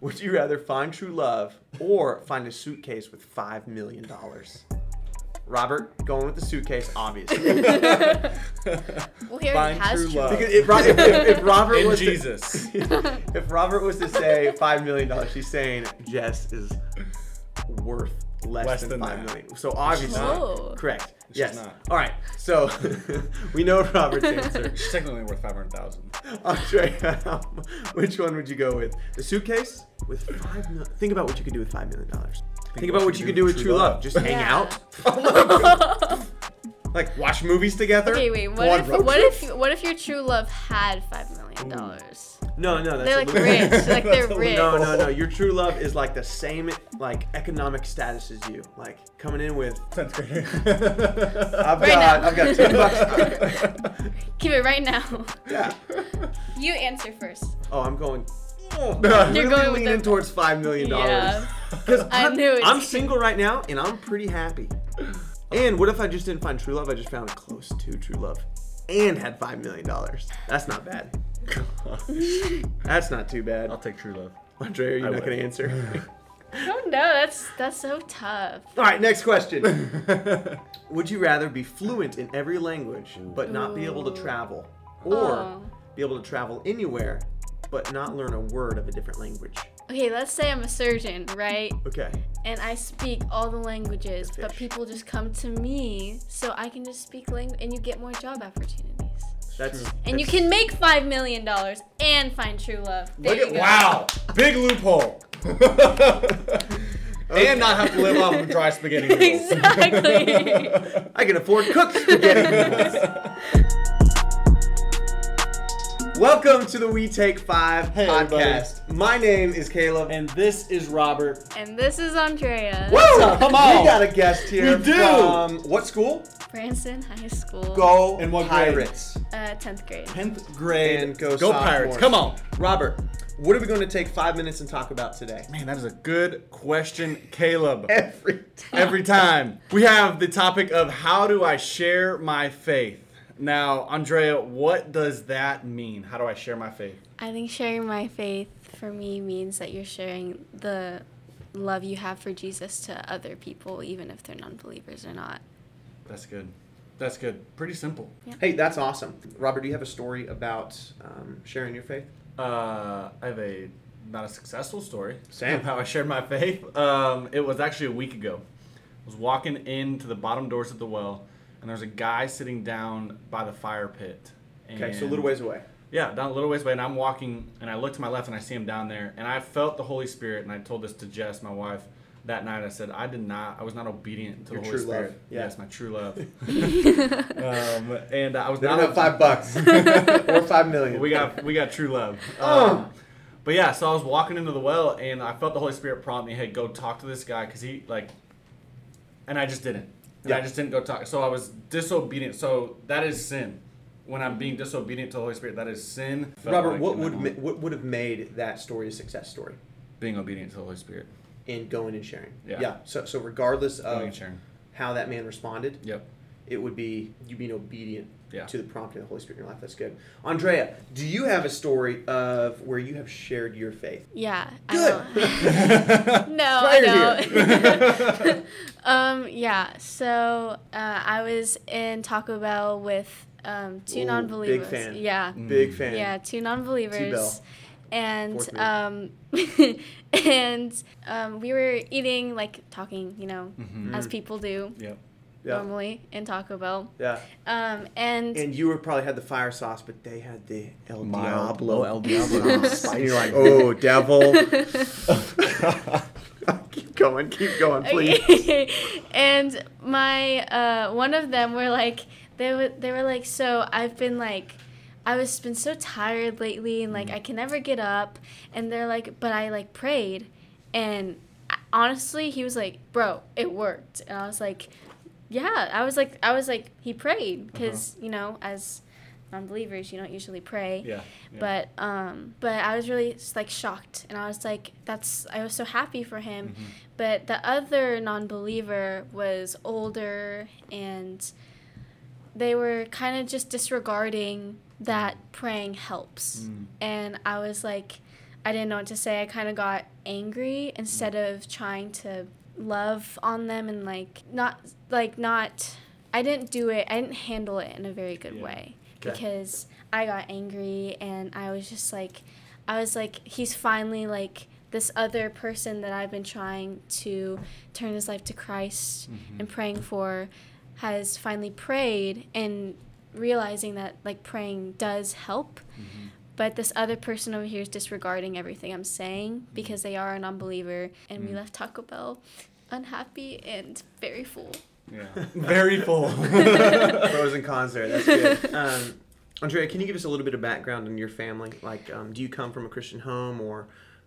Would you rather find true love or find a suitcase with $5 million? Robert, going with the suitcase, obviously. Well, he already Find has true love. Because if, if, if, Robert In was Jesus. To, if Robert was to say five million dollars, she's saying Jess is worth less, Less than than five that. million. So obviously, correct. yes. not. All right. So we know Robert's answer. She's technically worth 500,000. Andre, um, which one would you go with? The suitcase with five million. Think about what you could do with five million dollars. Think, about what you could do with true love. Just hang Yeah. out. Oh my God. like watch movies together. Okay, wait. What if what if what if your true love had five million dollars? No, no, that's They're a like little- rich. Like they're That's rich. No, no, no. Your true love is like the same like economic status as you. Like coming in with Tenth grader. I've Right got now. I've got ten bucks. Keep it right now. yeah. You answer first. Oh, I'm going. Oh, You're I'm really going with leaning the- towards five million dollars. Yeah. Because I I'm, knew it. I'm single right now, and I'm pretty happy. And what if I just didn't find true love? I just found close to true love, and had five million dollars. That's not bad. That's not too bad. I'll take true love. Andre, are you I not would. going to answer? Oh no, that's that's so tough. All right, next question. Would you rather be fluent in every language but not be able to travel, or Oh. be able to travel anywhere but not learn a word of a different language? Okay, let's say I'm a surgeon, right? Okay. And I speak all the languages, but fish. people just come to me, so I can just speak language, and you get more job opportunities. That's And you can make five million dollars and find true love. There Look you at go. wow, big loophole. And not have to live off of dry spaghetti noodles. exactly. I can afford cooked spaghetti noodles. Welcome to the We Take Five Hey, everybody. podcast. My name is Caleb. and this is Robert. and this is Andrea. Woo! Come on. We got a guest here We do. from what school? Branson High School. Go and what grade? Pirates. Uh, tenth grade. Tenth grade. And go go. Pirates. Come on. Robert, what are we going to take five minutes and talk about today? Man, that is a good question, Caleb. Every time. Every time. We have the topic of how do I share my faith? Now, Andrea, what does that mean? How do I share my faith? I think sharing my faith for me means that you're sharing the love you have for Jesus to other people, even if they're non-believers or not. That's good. That's good. Pretty simple. Hey, that's awesome. Robert, do you have a story about um, sharing your faith? Uh, I have a not a successful story. Same. Of how I shared my faith. Um, it was actually a week ago. I was walking into the bottom doors of the well, and there's a guy sitting down by the fire pit. Okay, so a little ways away. Yeah, down a little ways away, and I'm walking, and I look to my left, and I see him down there, and I felt the Holy Spirit, and I told this to Jess, my wife, that night. I said, I did not, I was not obedient to Your the Holy true love, Spirit. yeah. Yes, my true love. um, and I was They not don't have five bucks or five million. we got we got true love. Um, but yeah, so I was walking into the well and I felt the Holy Spirit prompt me, "Hey, go talk to this guy," because he like, and I just didn't. And I just didn't go talk. So I was disobedient. So that is sin. When I'm being disobedient to the Holy Spirit, that is sin. Robert, like what would ma- what would have made that story a success story being obedient to the Holy Spirit? In going and sharing? Yeah. So so regardless of how that man responded, Yep. it would be you being obedient Yeah. to the prompting of the Holy Spirit in your life. That's good. Andrea, do you have a story of where you have shared your faith? Yeah. Good. I don't. no, I don't. um, yeah. So uh, I was in Taco Bell with um, two Ooh, non-believers. fan. Yeah. Big fan. Yeah, two non-believers. And um, and um, we were eating, like talking, you know, Mhm. as people do Yep. Yeah. normally in Taco Bell. Yeah. Um, and And you were probably had the fire sauce, but they had the El Mild. Diablo. El Diablo. sauce. And you're like, oh, devil. keep going, keep going, please. Okay. and my uh, one of them were like they were they were like so I've been like I was been so tired lately and like I can never get up. And they're like but I like prayed. And honestly he was like bro it worked. And I was like yeah. I was like I was like he prayed because you know as non-believers you don't usually pray. Yeah. yeah. but um but i was really like shocked. And i was like that's i was so happy for him. Mhm. but the other non-believer was older and they were kind of just disregarding that praying helps Mm. and i was like I didn't know what to say. I kind of got angry instead of trying to love on them and like not like not I didn't do it. I didn't handle it in a very good Yeah. way Okay. because I got angry and I was just like I was like he's finally like this other person that I've been trying to turn his life to Christ and praying for has finally prayed and realizing that like praying does help but this other person over here is disregarding everything I'm saying because they are an unbeliever and we left Taco Bell unhappy and very full. Yeah. Very full. Pros and cons there. That's good. Um, Andrea, can you give us a little bit of background on your family? Like, um, do you come from a Christian home, or,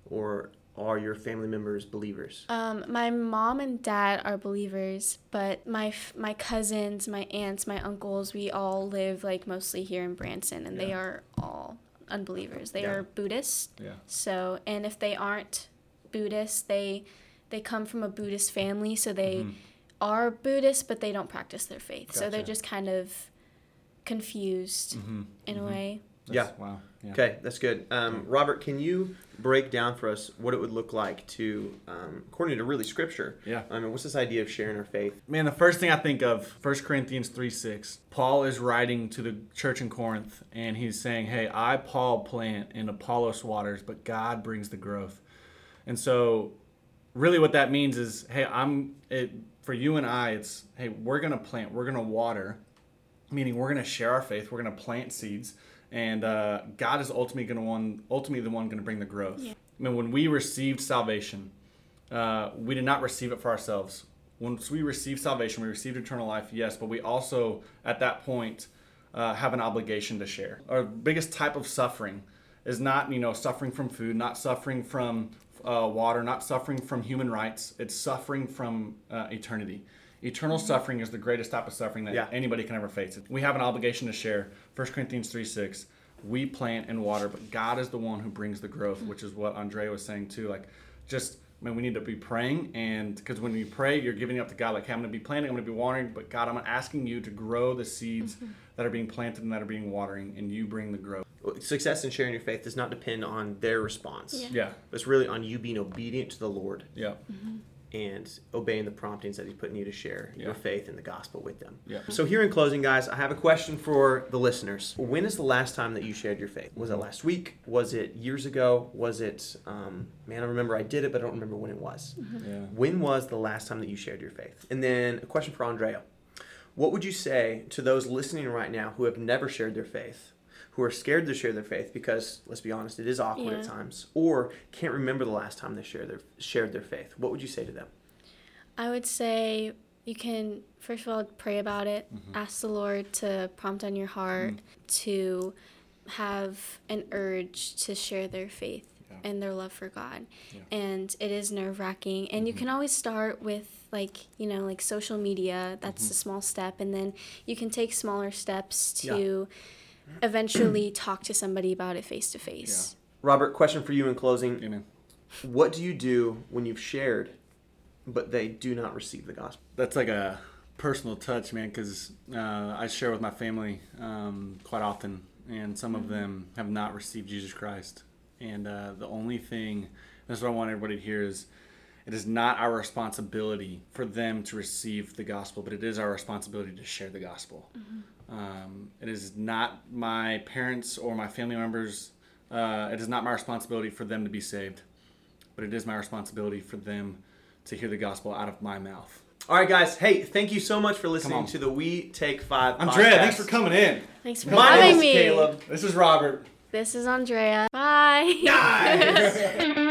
or are your family members believers? Um, my mom and dad are believers, but my f- my cousins, my aunts, my uncles, we all live like mostly here in Branson, and they are all unbelievers. They Yeah. are Buddhist. yeah. So, and if they aren't Buddhist, they they come from a Buddhist family, so they Mhm. are Buddhist, but they don't practice their faith. So they're just kind of confused Mhm. in a Mhm. way. That's- Wow. Yeah. Okay, that's good. Um, Robert, can you break down for us what it would look like to, um, according to really Scripture? Yeah. I mean, what's this idea of sharing our faith? Man, the first thing I think of, 1 Corinthians 3 6. Paul is writing to the church in Corinth, and he's saying, Hey, I, Paul, plant, and Apollos waters, but God brings the growth. And so, really, what that means is, Hey, I'm, it, for you and I, it's, Hey, we're going to plant, we're going to water, meaning we're going to share our faith, we're going to plant seeds, and uh, God is ultimately going to one, ultimately the one going to bring the growth. Yeah. I mean, when we received salvation, uh, we did not receive it for ourselves. Once we received salvation, we received eternal life, yes, but we also, at that point, uh, have an obligation to share. Our biggest type of suffering is not, you know, suffering from food, not suffering from uh, water, not suffering from human rights. It's suffering from uh, eternity. Eternal mm-hmm. suffering is the greatest type of suffering that Yeah. anybody can ever face. We have an obligation to share. 1 Corinthians 3 6. We plant and water, but God is the one who brings the growth, which is what Andrea was saying too. Like, just, I mean, we need to be praying, and because when you pray, you're giving up to God. Like, hey, I'm going to be planting, I'm going to be watering, but God, I'm asking you to grow the seeds mm-hmm. that are being planted and that are being watering, and you bring the growth. Success in sharing your faith does not depend on their response. Yeah. Yeah, It's really on you being obedient to the Lord yeah, mm-hmm. And obeying the promptings that He's putting you to share your faith in the gospel with them. yeah. So, here in closing, guys, I have a question for the listeners. When is the last time that you shared your faith? Was it last week? Was it years ago? Was it, um, man, I remember I did it, but I don't remember when it was. Yeah. When was the last time that you shared your faith? And then a question for Andrea. What would you say to those listening right now who have never shared their faith, who are scared to share their faith because, let's be honest, it is awkward at times, or can't remember the last time they shared their shared their faith? What would you say to them? I would say you can first of all pray about it, mm-hmm. ask the Lord to prompt on your heart mm. to have an urge to share their faith Yeah. and their love for God. Yeah. And it is nerve wracking. And you mm-hmm. can always start with like, you know, like social media. That's mm-hmm. a small step. And then you can take smaller steps to eventually talk to somebody about it face to face. Robert, question for you in closing. Amen. What do you do when you've shared, but they do not receive the gospel? That's like a personal touch, man, because uh, I share with my family um, quite often, and some of them have not received Jesus Christ. And uh, the only thing, that's what I want everybody to hear is it is not our responsibility for them to receive the gospel, but it is our responsibility to share the gospel. Um, it is not my parents or my family members, uh, it is not my responsibility for them to be saved, but it is my responsibility for them to hear the gospel out of my mouth. All right, guys. Hey, thank you so much for listening to the We Take Five. Andrea, podcast. thanks for coming in. Thanks for My having name's me. Caleb. This is Robert. This is Andrea. Bye. Guys.